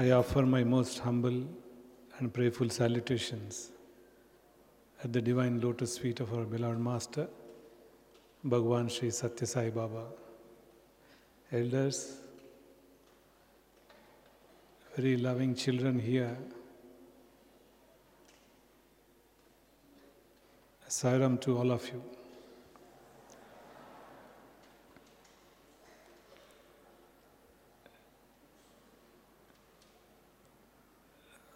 I offer my most humble and prayerful salutations at the divine lotus feet of our beloved Master, Bhagwan Sri Sathya Sai Baba. Elders, very loving children here. Sairam to all of you.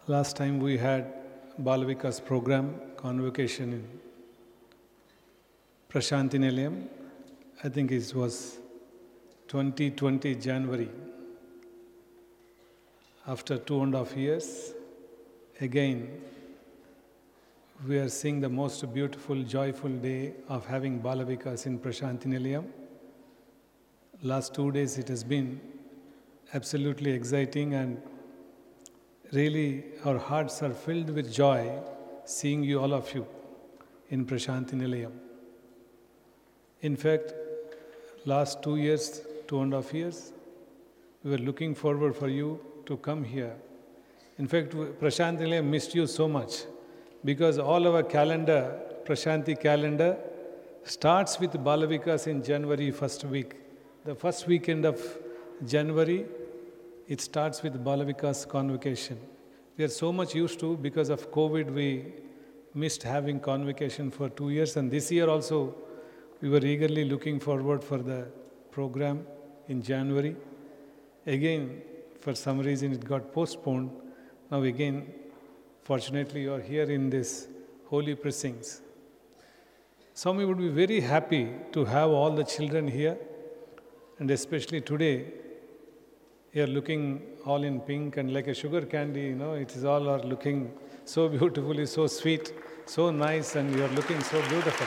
Last time we had Balavika's program, convocation in Prashanti Nilayam. I think it was 2020 January. After two and a half years, again, we are seeing the most beautiful, joyful day of having Balavikas in Prashanti Nilayam. Last two days it has been absolutely exciting and really our hearts are filled with joy seeing you, all of you, in Prashanti Nilayam. In fact, last two years, two and a half years, we were looking forward for you to come here. In fact, Prashanti Nilayam missed you so much because all our calendar, Prashanti calendar, starts with Balavikas in January first week. The first weekend of January, it starts with Balavika's convocation. We are so much used to, because of COVID, we missed having convocation for two years, and this year also, we were eagerly looking forward for the program in January. Again, for some reason, it got postponed. Now, again, fortunately, you are here in this holy precincts. Swami would be very happy to have all the children here, and especially today, you are looking all in pink and like a sugar candy, you know, it is all are looking so beautifully, so sweet, so nice, and you are looking so beautiful.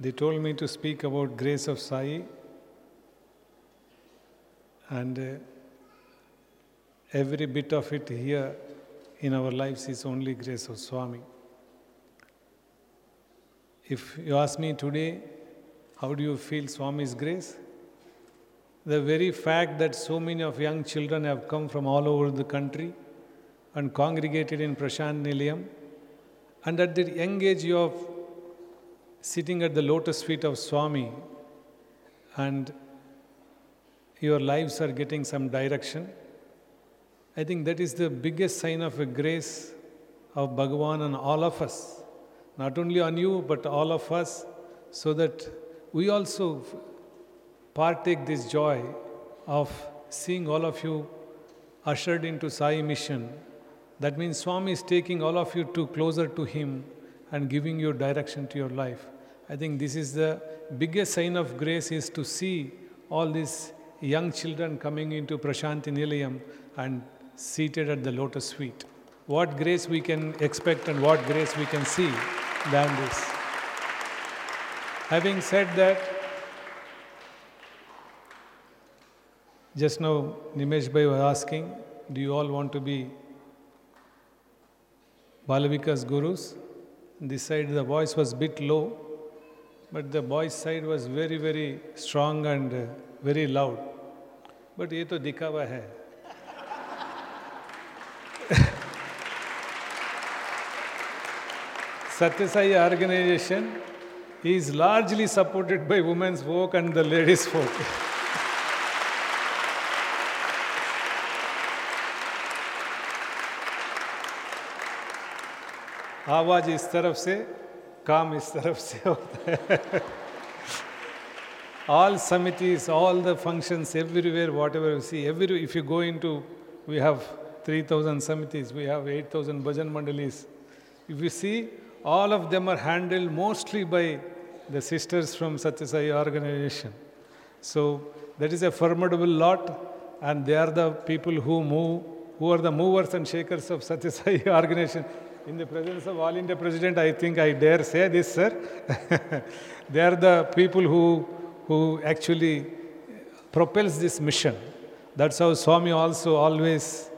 They told me to speak about grace of Sai and uh, every bit of it here in our lives is only grace of Swami. If you ask me today, how do you feel Swami's grace? The very fact that so many of young children have come from all over the country and congregated in Prashant Nilayam, and at the young age you are sitting at the lotus feet of Swami, and your lives are getting some direction. I think that is the biggest sign of a grace of Bhagavan on all of us not only on you, but all of us, so that we also partake this joy of seeing all of you ushered into Sai mission. That means Swami is taking all of you to closer to Him and giving you direction to your life. I think this is the biggest sign of grace is to see all these young children coming into Prashanti Nilayam and seated at the lotus feet. What grace we can expect and what grace we can see than this. Having said that, just now Nimesh Bhai was asking, do you all want to be Balavika's gurus? This side the voice was bit low, but the boys' side was very, very strong and uh, very loud. But ये तो दिखावा है Satyasai organization is largely supported by women's folk and the ladies' folk. आवाज इस तरफ से काम इस तरफ से होता है all samitis all the functions everywhere whatever you see every if you go into we have 3000 samitis we have 8000 bhajan mandalis if you see all of them are handled mostly by the sisters from Satyasai organization. So that is a formidable lot, and they are the people who move, who are the movers and shakers of Satyasai organization. In the presence of All India President, I think I dare say this, sir. they are the people who, who actually propels this mission. That's how Swami also always,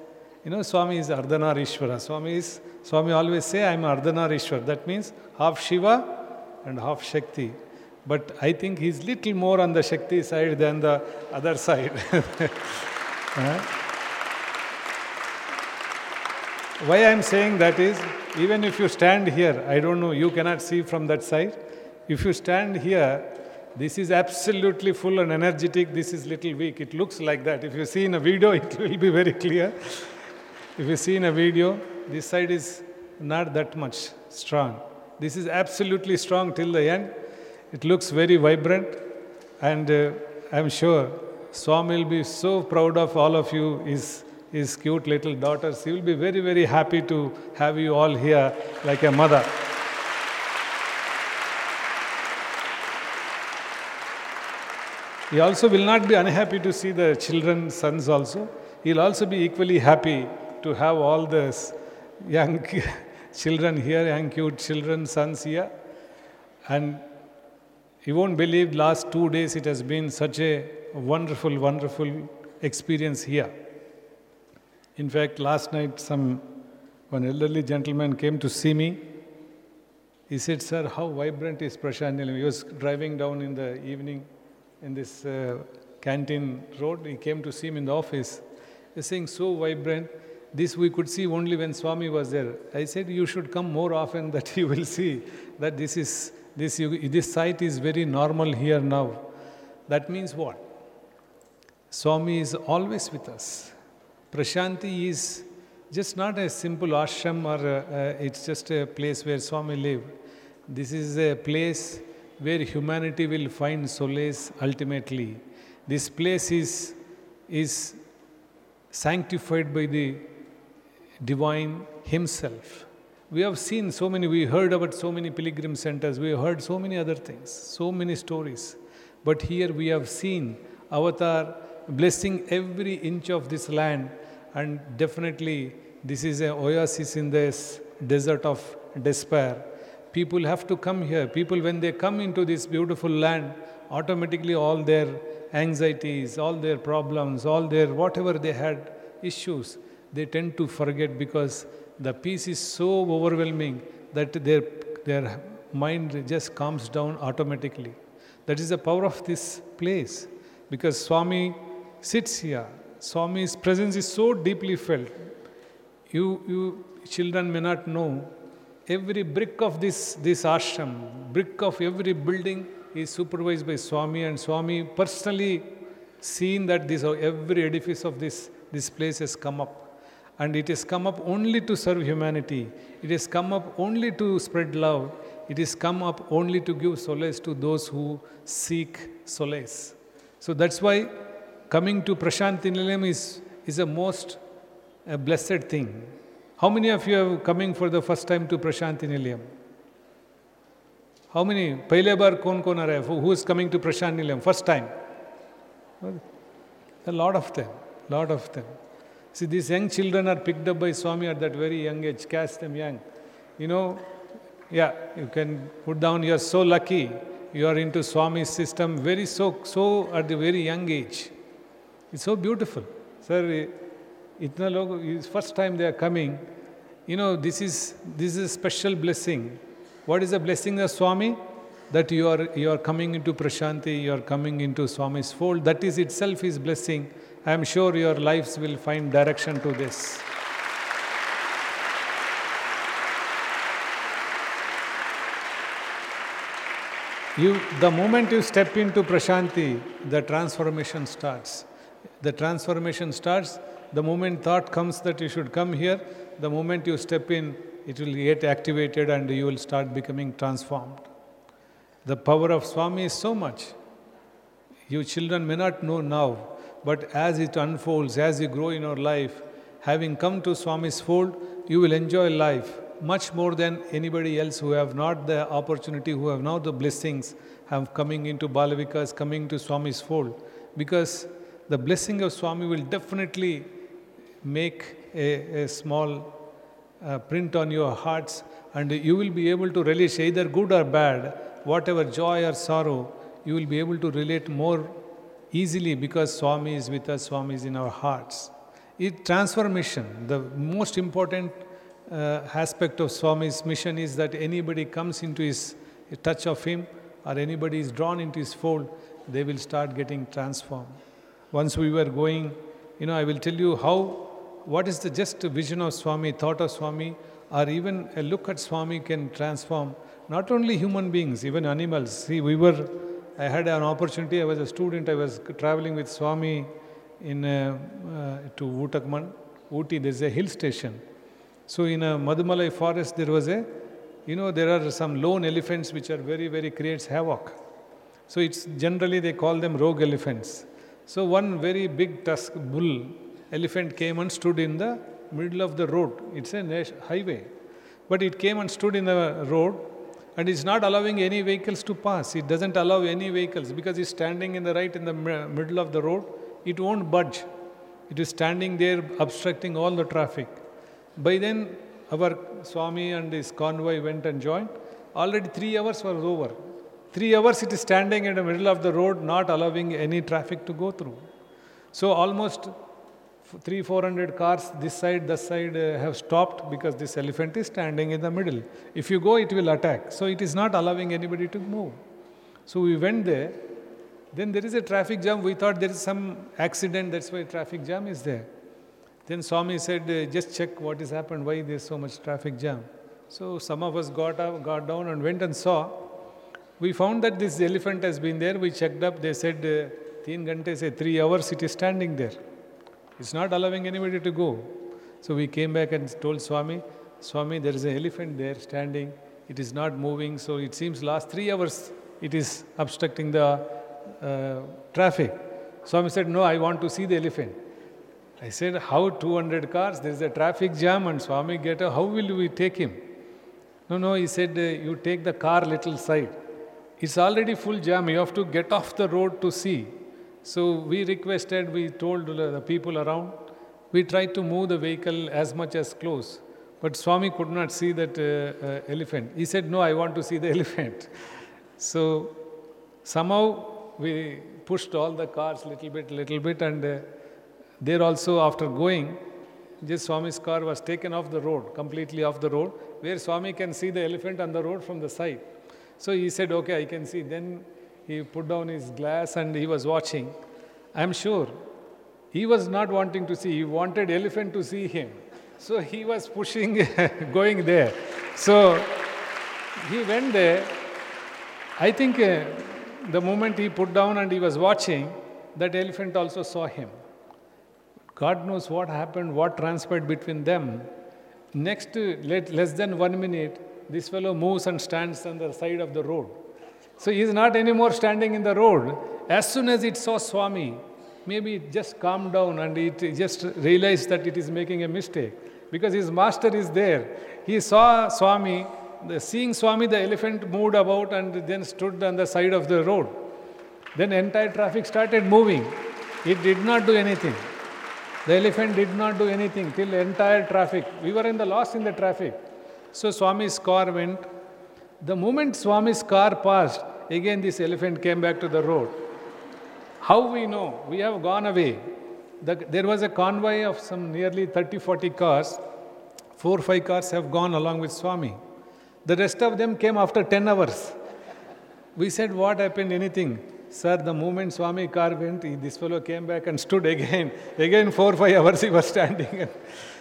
you know, Swami is Ardhanarishwara. Swami is Swami always say, I am Ardhanarishwar. That means half Shiva and half Shakti. But I think he's little more on the Shakti side than the other side. why I am saying that is, even if you stand here, I don't know, you cannot see from that side. If you stand here, this is absolutely full and energetic, this is little weak. It looks like that. If you see in a video, it will be very clear. If you see in a video, this side is not that much strong. This is absolutely strong till the end. It looks very vibrant, and uh, I'm sure Swami will be so proud of all of you. His, his cute little daughters. He will be very, very happy to have you all here like a mother. He also will not be unhappy to see the children, sons also. He'll also be equally happy to have all the young children here, young cute children, sons here. And you won't believe last two days it has been such a wonderful, wonderful experience here. In fact, last night some one elderly gentleman came to see me. He said, Sir, how vibrant is Prashant He was driving down in the evening in this uh, canteen road. He came to see me in the office. He's saying, so vibrant. This we could see only when Swami was there. I said, you should come more often that you will see that this is this, this site is very normal here now. That means what? Swami is always with us. Prashanti is just not a simple ashram or a, uh, it's just a place where Swami lived. This is a place where humanity will find solace ultimately. This place is, is sanctified by the divine himself. We have seen so many, we heard about so many pilgrim centers, we heard so many other things, so many stories. But here we have seen Avatar blessing every inch of this land, and definitely this is an oasis in this desert of despair. People have to come here. People, when they come into this beautiful land, automatically all their anxieties, all their problems, all their whatever they had issues, they tend to forget because the peace is so overwhelming that their, their mind just calms down automatically. That is the power of this place because Swami sits here. Swami's presence is so deeply felt. You, you children may not know Every brick of this, this ashram, brick of every building is supervised by Swami, and Swami personally seen that this every edifice of this, this place has come up and it has come up only to serve humanity. It has come up only to spread love. It has come up only to give solace to those who seek solace. So that's why coming to Prasanthi Nilayam is, is a most a blessed thing. How many of you are coming for the first time to Prasanthi Nilayam? How many? पहले bar, कौन कौन आ रहा है who is coming to Prashant Lot of them. Lot of See, these young children are picked up by Swami at that very young age, cast them young. You know, yeah, you can put down, you are so lucky, you are into Swami's system very so, so at the very young age. It's so beautiful. Sir, itna it's first time they are coming, you know, this is, this is a special blessing. What is the blessing of Swami? That you are you are coming into prashanti you are coming into swami's fold that is itself his blessing. I am sure your lives will find direction to this. You the moment you step into prashanti the transformation starts. The transformation starts the moment thought comes that you should come here, the moment you step in, it will get activated and you will start becoming transformed. The power of Swami is so much. You children may not know now, but as it unfolds, as you grow in your life, having come to Swami's fold, you will enjoy life much more than anybody else who have not the opportunity, who have not the blessings, have coming into Balavikas, coming to Swami's fold. Because the blessing of Swami will definitely make a, a small uh, print on your hearts and you will be able to relish either good or bad, whatever joy or sorrow, you will be able to relate more easily because Swami is with us, Swami is in our hearts. It transformation, the most important uh, aspect of Swami's mission is that anybody comes into his touch of him or anybody is drawn into his fold, they will start getting transformed. Once we were going, you know, I will tell you how, what is the just vision of Swami, thought of Swami, or even a look at Swami can transform not only human beings, even animals. See, we were, I had an opportunity, I was a student, I was traveling with Swami in uh, uh, to Ootacamund, Ooty, there's a hill station. So in a Mudumalai forest, there was a, you know, there are some lone elephants which are very, very creates havoc. So it's generally they call them rogue elephants. So one very big tusk bull elephant came and stood in the middle of the road. It's a highway. But it came and stood in the road and it's not allowing any vehicles to pass. It doesn't allow any vehicles because it's standing in the right in the middle of the road. It won't budge. It is standing there obstructing all the traffic. By then, our Swami and his convoy went and joined. Already three hours was over. Three hours it is standing in the middle of the road, not allowing any traffic to go through. So almost three, four hundred cars this side, that side uh, have stopped because this elephant is standing in the middle. If you go, it will attack. So it is not allowing anybody to move. So we went there. Then there is a traffic jam. We thought there is some accident, that's why traffic jam is there. Then Swami said, uh, just check what has happened, why there is so much traffic jam. So some of us got up, got down and went and saw. We found that this elephant has been there. We checked up. They said, uh, Teen gante say three hours it is standing there. It's not allowing anybody to go. So we came back and told Swami, Swami, there is an elephant there standing. It is not moving. So it seems last three hours it is obstructing the uh, traffic. Swami said, No, I want to see the elephant. I said, How 200 cars? There is a traffic jam and Swami get a, how will we take him? No, no, he said, uh, You take the car little side. It's already full jam. You have to get off the road to see. So we requested, we told the people around, we tried to move the vehicle as much as close. But Swami could not see that uh, uh, elephant. He said, No, I want to see the elephant. So somehow we pushed all the cars little bit, little bit, and uh, there also, after going, just Swami's car was taken off the road, completely off the road, where Swami can see the elephant on the road from the side. So he said, Okay, I can see. Then he put down his glass and he was watching. I'm sure he was not wanting to see, he wanted elephant to see him. So he was pushing, going there. So he went there. I think uh, the moment he put down and he was watching, that elephant also saw him. God knows what happened, what transpired between them. Next, uh, less than one minute, this fellow moves and stands on the side of the road. So he is not anymore standing in the road. As soon as it saw Swami, maybe it just calmed down and it just realized that it is making a mistake because his master is there. He saw Swami, the, seeing Swami, the elephant moved about and then stood on the side of the road. Then entire traffic started moving. It did not do anything. The elephant did not do anything till entire traffic. We were in the lost in the traffic. So Swami's car went. The moment Swami's car passed, again this elephant came back to the road. How we know? We have gone away. The, there was a convoy of some nearly 30 40 cars. Four or five cars have gone along with Swami. The rest of them came after 10 hours. We said, What happened? Anything? Sir, the moment Swami car went, this fellow came back and stood again. Again, four or five hours he was standing.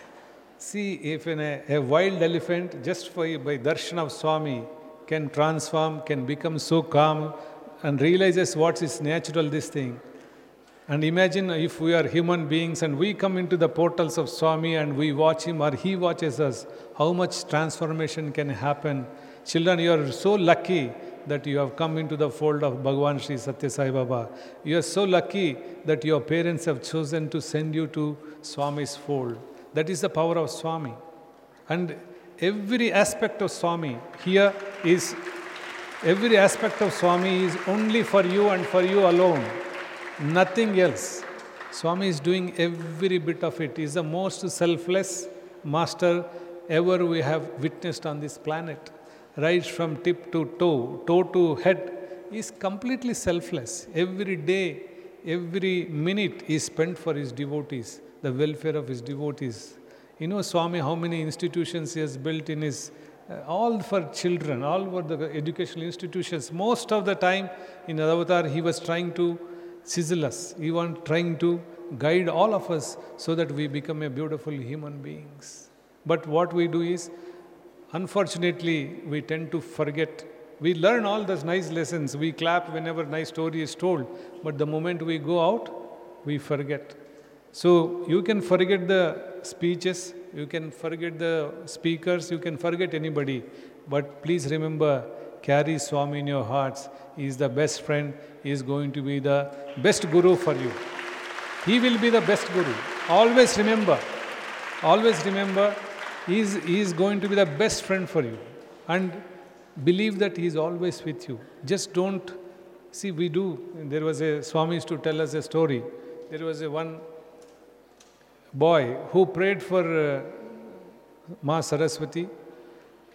See, if a, a wild elephant, just for, by darshan of Swami, can transform, can become so calm and realizes what is natural, this thing. And imagine if we are human beings and we come into the portals of Swami and we watch him or he watches us, how much transformation can happen. Children, you are so lucky that you have come into the fold of Bhagavan Sri Sathya Sai Baba. You are so lucky that your parents have chosen to send you to Swami's fold. That is the power of Swami. And every aspect of Swami here is every aspect of Swami is only for you and for you alone, nothing else. Swami is doing every bit of it. He is the most selfless master ever we have witnessed on this planet. Right from tip to toe, toe to head, he is completely selfless. Every day, every minute is spent for his devotees, the welfare of his devotees. You know, Swami, how many institutions he has built in his uh, all for children, all over the educational institutions. Most of the time in Avatar, he was trying to sizzle us. He was trying to guide all of us so that we become a beautiful human beings. But what we do is, unfortunately, we tend to forget. We learn all those nice lessons. We clap whenever nice story is told. But the moment we go out, we forget. So you can forget the speeches, you can forget the speakers, you can forget anybody. But please remember, carry Swami in your hearts. He is the best friend, he is going to be the best guru for you. He will be the best guru. Always remember, always remember, he is, he is going to be the best friend for you. And believe that he is always with you. Just don't see, we do. There was a Swami used to tell us a story. There was a one boy who prayed for uh, Ma Saraswati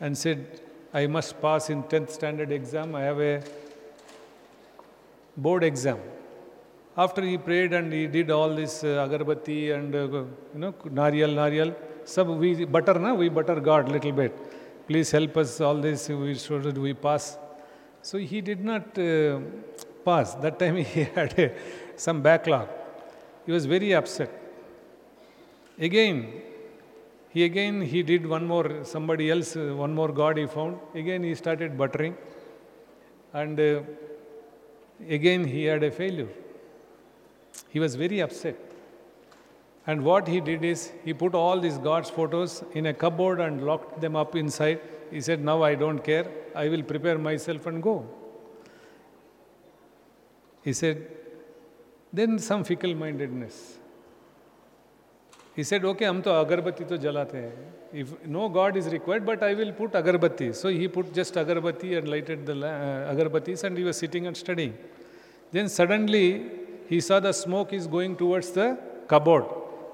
and said, I must pass in 10th standard exam. I have a board exam. After he prayed and he did all this uh, agarbatti and uh, you know nariyal nariyal, sub we butter na we butter God little bit. Please help us all this we so that we pass. So he did not uh, pass. That time he had a, some backlog. He was very upset. Again, he again he did one more somebody else one more god he found. Again he started buttering, and uh, again he had a failure. He was very upset. And what he did is he put all these gods' photos in a cupboard and locked them up inside. He said, Now I don't care. I will prepare myself and go. He said, Then some fickle mindedness. He said, Okay, hum to agarbatti to jalate. If no God is required, but I will put agarbatti. So he put just agarbatti and lighted the uh, agarbattis and he was sitting and studying. Then suddenly he saw the smoke is going towards the cupboard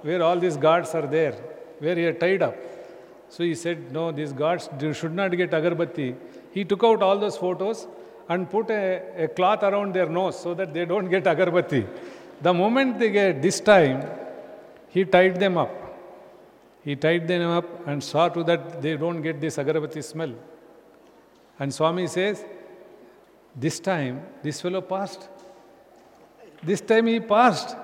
where all these guards are there, where he are tied up. So he said, No, these guards should not get agarbatti. He took out all those photos and put a, a cloth around their nose so that they don't get agarbatti. The moment they get this time, he tied them up. He tied them up and saw to that they don't get this agarbatti smell. And Swami says, This time, this fellow passed. This time he passed.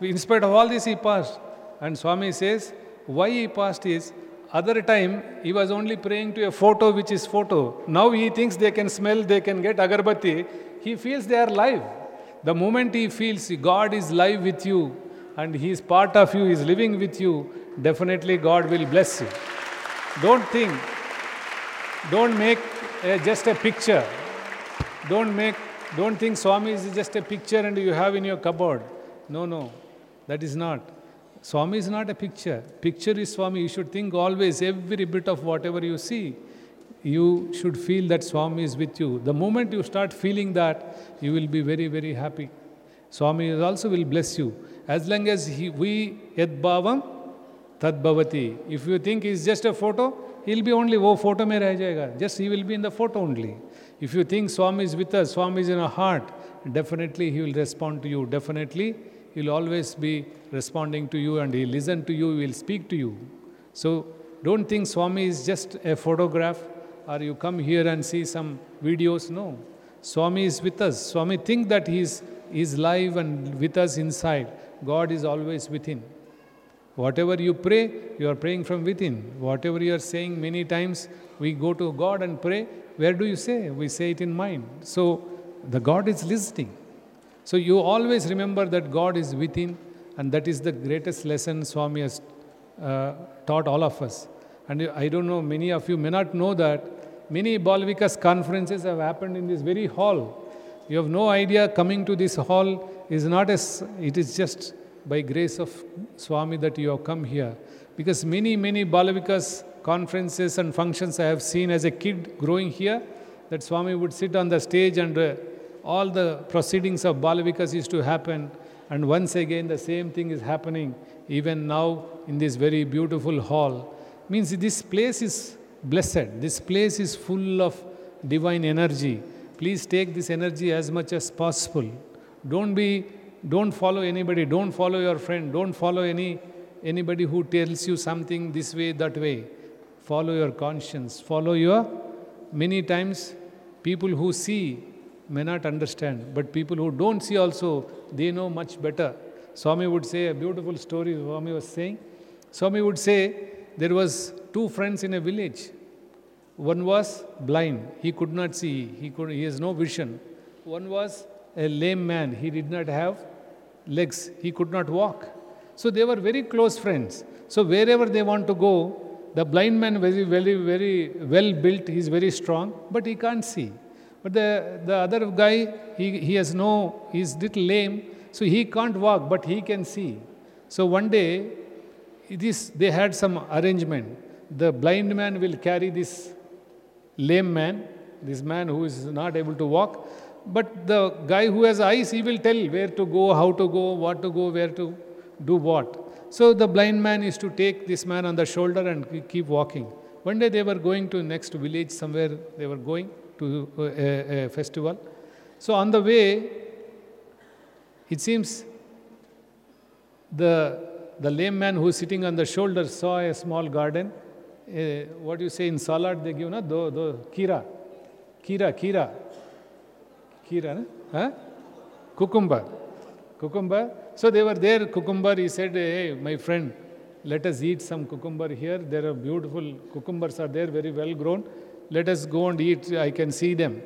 In spite of all this, he passed. And Swami says, Why he passed is, other time he was only praying to a photo which is photo. Now he thinks they can smell, they can get agarbatti. He feels they are live. The moment he feels God is live with you, and He is part of you, He is living with you, definitely God will bless you. Don't think, don't make a, just a picture. Don't make, don't think Swami is just a picture and you have in your cupboard. No, no, that is not. Swami is not a picture. Picture is Swami. You should think always, every bit of whatever you see, you should feel that Swami is with you. The moment you start feeling that, you will be very, very happy. Swami also will bless you. As long as he, we yad bhavam tad bhavati. If you think he's just a photo, he'll be only wo photo mein jayega. Just he will be in the photo only. If you think Swami is with us, Swami is in our heart, definitely he will respond to you. Definitely he'll always be responding to you and he'll listen to you, he will speak to you. So don't think Swami is just a photograph or you come here and see some videos. No. Swami is with us. Swami think that he is, he is live and with us inside. God is always within. Whatever you pray, you are praying from within. Whatever you are saying many times, we go to God and pray. Where do you say? We say it in mind. So the God is listening. So you always remember that God is within, and that is the greatest lesson Swami has uh, taught all of us. And I don't know, many of you may not know that many Balvikas conferences have happened in this very hall. You have no idea coming to this hall is not as, it is just by grace of Swami that you have come here. Because many, many Balavikas conferences and functions I have seen as a kid growing here, that Swami would sit on the stage and uh, all the proceedings of Balavikas used to happen. And once again, the same thing is happening even now in this very beautiful hall. Means this place is blessed. This place is full of divine energy. Please take this energy as much as possible. Don't be, don't follow anybody, don't follow your friend, don't follow any anybody who tells you something this way, that way. follow your conscience, follow your. Many times, people who see may not understand, but people who don't see also, they know much better. Swami would say a beautiful story, Swami was saying. Swami would say, there was two friends in a village. One was blind, he could not see, he, could, he has no vision. One was a lame man, he did not have legs, he could not walk. So they were very close friends. So wherever they want to go, the blind man very, very, very well built, he is very strong, but he can't see. But the, the other guy, he, he has no, he's little lame, so he can't walk, but he can see. So one day, it is, they had some arrangement. The blind man will carry this lame man, this man who is not able to walk, but the guy who has eyes, he will tell where to go, how to go, what to go, where to do what. So the blind man is to take this man on the shoulder and keep walking. One day they were going to next village somewhere, they were going to uh, a, a festival. So on the way, it seems the, the lame man who is sitting on the shoulder saw a small garden. Uh, what you say in salad they give, na? Do, do, kira. Kira, kira. Kira, na? Huh? Cucumber. Cucumber. So they were there, cucumber. He said, Hey, my friend, let us eat some cucumber here. There are beautiful cucumbers are there, very well grown. Let us go and eat. I can see them.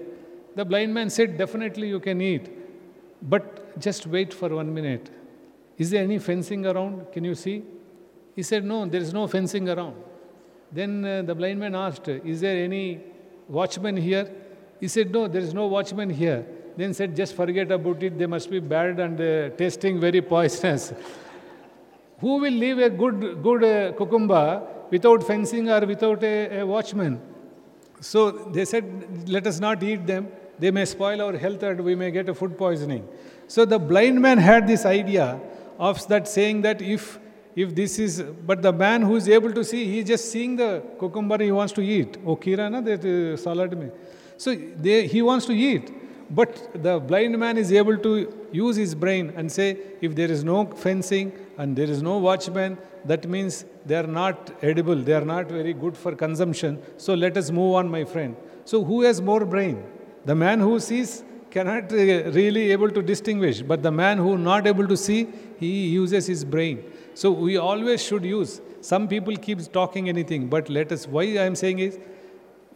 The blind man said, Definitely you can eat. But just wait for one minute. Is there any fencing around? Can you see? He said, No, there is no fencing around. Then uh, the blind man asked, Is there any watchman here? He said, No, there is no watchman here. Then said, Just forget about it. They must be bad and uh, tasting very poisonous. Who will leave a good, good uh, cucumber without fencing or without a, a watchman? So they said, Let us not eat them. They may spoil our health and we may get a food poisoning. So the blind man had this idea of that saying that if if this is but the man who is able to see he is just seeing the cucumber he wants to eat oh kirana that uh, salad mein so they, he wants to eat but the blind man is able to use his brain and say, if there is no fencing and there is no watchman, that means they are not edible, they are not very good for consumption. So let us move on, my friend. So who has more brain? The man who sees cannot uh, really able to distinguish, but the man who not able to see, he uses his brain. So we always should use. Some people keep talking anything, but let us. Why I am saying is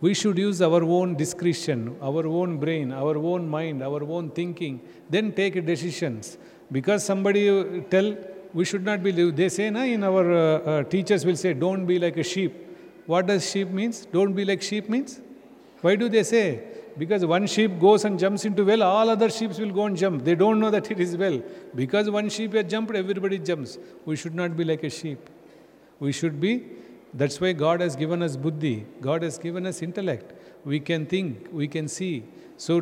we should use our own discretion, our own brain, our own mind, our own thinking, then take decisions. Because somebody tell we should not be, they say na, in our uh, uh, teachers will say, don't be like a sheep. What does sheep means? Don't be like sheep means? Why do they say? Because one sheep goes and jumps into well, all other sheep will go and jump. They don't know that it is well. Because one sheep has jumped, everybody jumps. We should not be like a sheep. We should be that's why God has given us buddhi, God has given us intellect. We can think, we can see. So,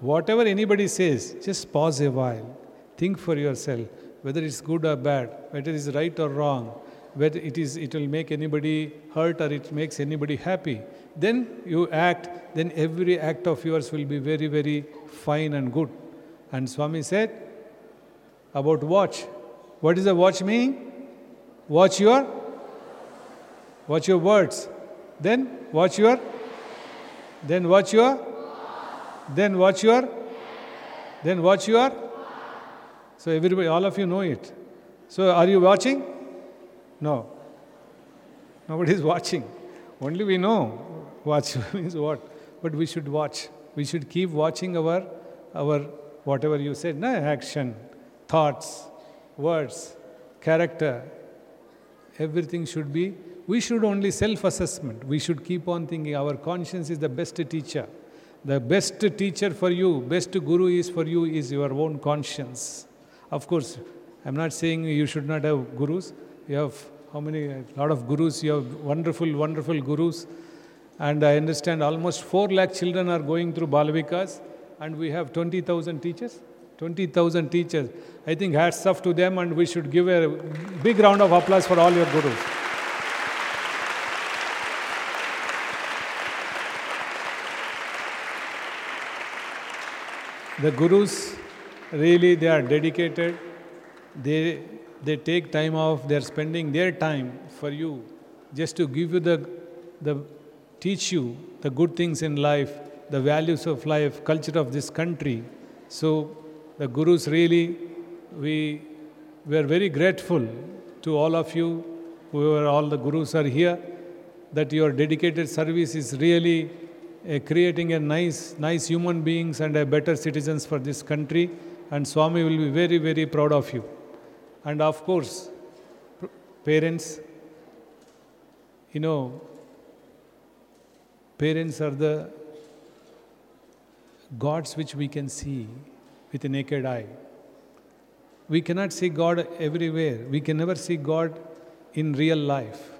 whatever anybody says, just pause a while. Think for yourself whether it's good or bad, whether it is right or wrong, whether it is it will make anybody hurt or it makes anybody happy. Then you act, then every act of yours will be very, very fine and good. And Swami said about watch. What is a watch mean? Watch your Watch your words. Then watch your. Then watch your. Then watch your. Then watch your. So everybody, all of you know it. So are you watching? No. Nobody is watching. Only we know watch means what. But we should watch. We should keep watching our our whatever you said, na action, thoughts, words, character. Everything should be we should only self assessment. We should keep on thinking our conscience is the best teacher. The best teacher for you, best guru is for you is your own conscience. Of course, I'm not saying you should not have gurus. You have how many? A lot of gurus. You have wonderful, wonderful gurus. And I understand almost 4 lakh children are going through Balavikas, and we have 20,000 teachers. 20,000 teachers. I think hats off to them, and we should give a big round of applause for all your gurus. The gurus really they are dedicated. They they take time off, they're spending their time for you just to give you the the teach you the good things in life, the values of life, culture of this country. So the gurus really, we, we are very grateful to all of you, whoever all the gurus are here, that your dedicated service is really uh, creating a nice, nice human beings and a better citizens for this country. And Swami will be very, very proud of you. And of course, parents, you know, parents are the gods which we can see with a naked eye. We cannot see God everywhere. We can never see God in real life.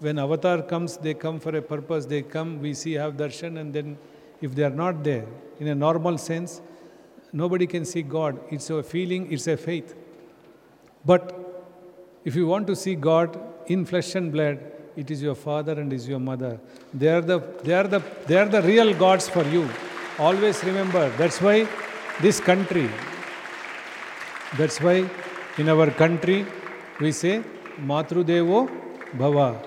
When avatar comes, they come for a purpose. They come, we see, have darshan, and then if they are not there, in a normal sense, nobody can see God. It's a feeling, it's a faith. But if you want to see God in flesh and blood, it is your father and is your mother. They are the, they are the, they are the real gods for you. Always remember. That's why this country, that's why in our country we say Matrudevo Bhava,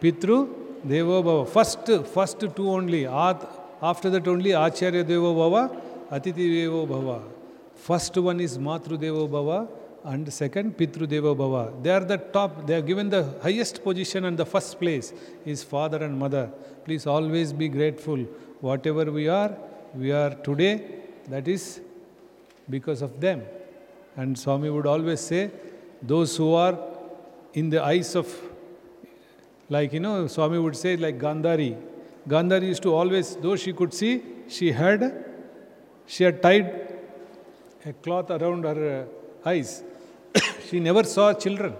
Pitru Devo Bhava. First, first two only. After that only Acharya Devo Bhava, Atiti Devo Bhava. First one is Matrudevo Bhava and second Pitru Deva Bhava. They are the top, they are given the highest position and the first place is father and mother. Please always be grateful. Whatever we are, we are today, that is because of them. And Swami would always say, those who are in the eyes of, like, you know, Swami would say, like Gandhari. Gandhari used to always, though she could see, she had, she had tied a cloth around her uh, eyes. She never saw children.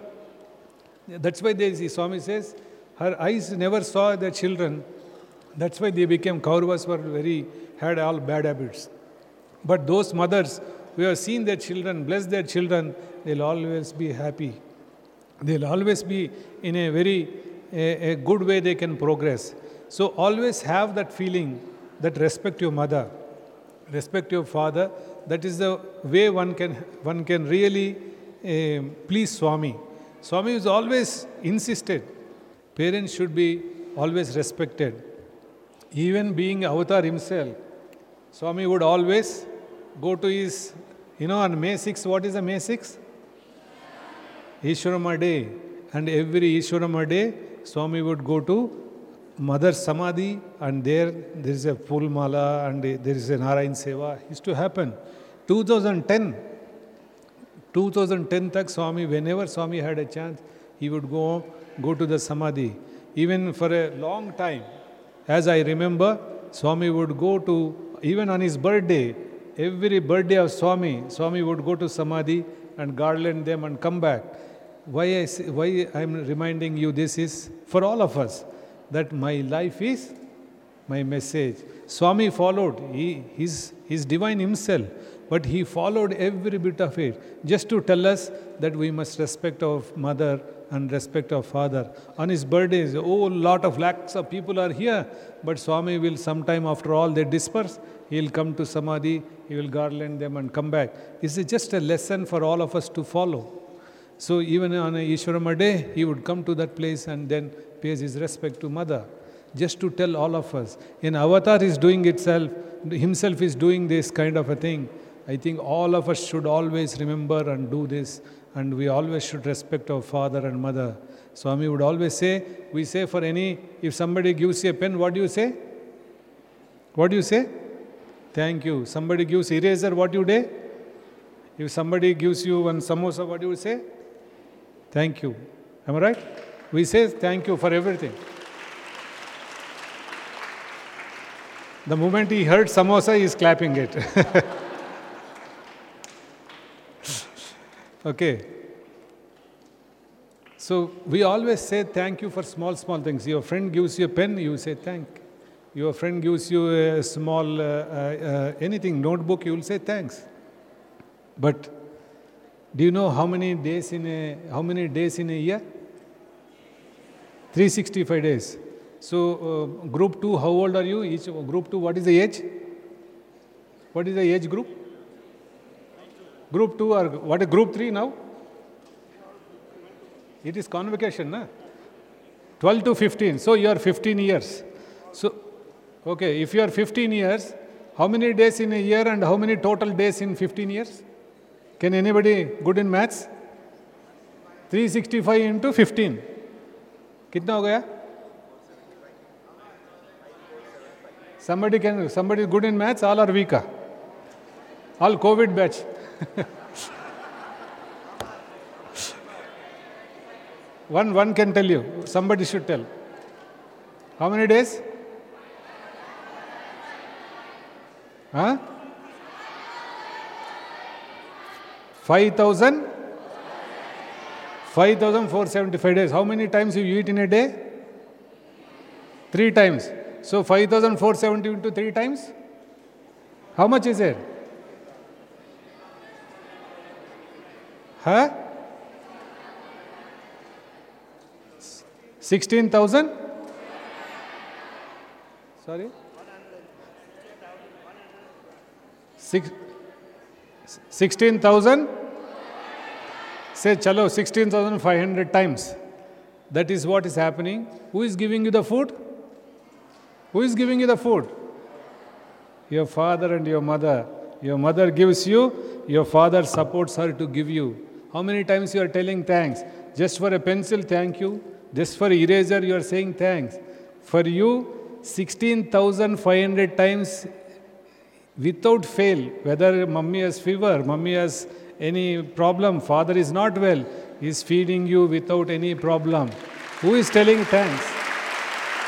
That's why they, Swami says, her eyes never saw the children. That's why they became Kauravas were very, had all bad habits. But those mothers who have seen their children, bless their children, they'll always be happy. They'll always be in a very a, a good way they can progress. So always have that feeling that respect your mother, respect your father. That is the way one can one can really Eh, please Swami. Swami is always insisted. Parents should be always respected. Even being avatar himself, Swami would always go to his, you know, on May 6, what is the May 6? Easwaramma day. And every Easwaramma day, Swami would go to Mother Samadhi, and there there is a full mala and there is a Narayan Seva. It used to happen. 2010, 2010 tak Swami, whenever Swami had a chance, he would go go to the Samadhi. Even for a long time, as I remember, Swami would go to, even on his birthday, every birthday of Swami, Swami would go to Samadhi and garland them and come back. Why I why I'm reminding you this is for all of us that my life is my message. Swami followed, he, his, his divine himself, but he followed every bit of it just to tell us that we must respect our mother and respect our father. On his birthdays, oh, lot of lakhs of people are here, but Swami will sometime after all they disperse, he'll come to Samadhi, he will garland them and come back. This is just a lesson for all of us to follow. So even on a Easwaramma day, he would come to that place and then pays his respect to mother. Just to tell all of us. In Avatar is doing itself, himself is doing this kind of a thing. I think all of us should always remember and do this and we always should respect our father and mother. Swami would always say, we say for any, if somebody gives you a pen, what do you say? What do you say? Thank you. Somebody gives eraser, what do you say? If somebody gives you one samosa, what do you say? Thank you. Am I right? We say thank you for everything. The moment he heard samosa, he is clapping it. okay. So we always say thank you for small, small things. Your friend gives you a pen, you say thank. Your friend gives you a small uh, uh, anything, notebook, you will say thanks. But do you know how many days in a how many days in a year? 365 days. So uh, group 2 how old are you? Each group 2 what is the age? What is the age group? Group 2 or what is group 3 now? It is convocation, na? 12 to 15. So you are 15 years. So, okay, if you are 15 years, how many days in a year and how many total days in 15 years? Can anybody good in maths? 365 into 15. कितना हो गया somebody can somebody is good in maths all are weak all covid batch one one can tell you. Somebody should tell. How many days? Huh? 5000 5475 days. How many times you eat in a day? Three times. So 5470 into three times? How much is it huh? 16000 sorry? Six, 16000 say chalo 16500 times. That is what is happening. Who is giving you the food? Who is giving you the food? Your father and your mother. Your mother gives you your father supports her to give you how many times you are telling thanks just for a pencil thank you just for eraser you are saying thanks for you 16500 times without fail, whether mummy has fever, mummy has any problem, father is not well, he is feeding you without any problem. Who is telling thanks?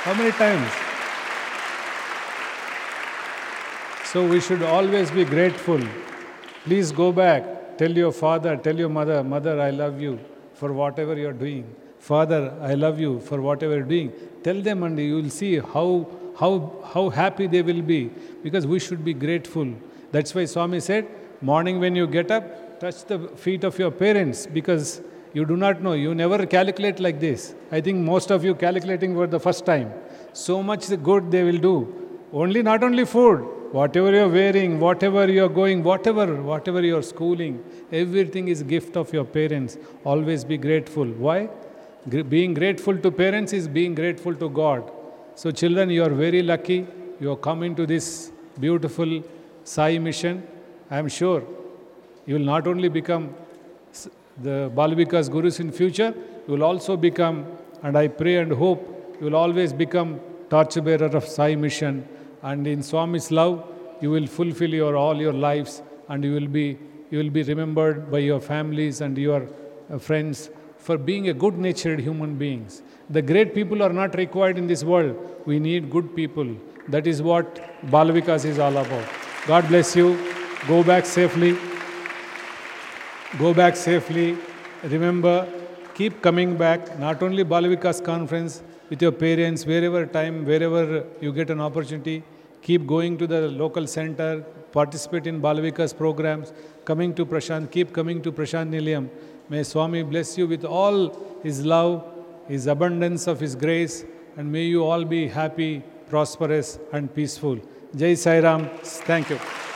How many times? So we should always be grateful. Please go back, tell your father, tell your mother, Mother, I love you for whatever you are doing. Father, I love you for whatever you're doing. Tell them, and you will see how how, how happy they will be because we should be grateful. That's why Swami said, morning when you get up, touch the feet of your parents because you do not know, you never calculate like this. I think most of you calculating for the first time. So much good they will do. Only not only food, whatever you're wearing, whatever you're going, whatever, whatever you're schooling, everything is gift of your parents. Always be grateful. Why? Being grateful to parents is being grateful to God. So, children, you are very lucky. You are coming to this beautiful Sai mission. I am sure you will not only become the Bal Vikas gurus in future, you will also become, and I pray and hope, you will always become torchbearer of Sai mission. And in Swami's love, you will fulfill your all your lives, and you will be you will be remembered by your families and your uh, friends for being a good-natured human beings. The great people are not required in this world. We need good people. That is what Balavikas is all about. God bless you. Go back safely. Go back safely. Remember, keep coming back. Not only Balavikas conference with your parents, wherever time, wherever you get an opportunity, keep going to the local center, participate in Balavikas programs, coming to Prasanthi, keep coming to Prasanthi Nilayam. May Swami bless you with all his love his abundance of His grace, and may you all be happy, prosperous, and peaceful. Jai Sai Ram. Thank you.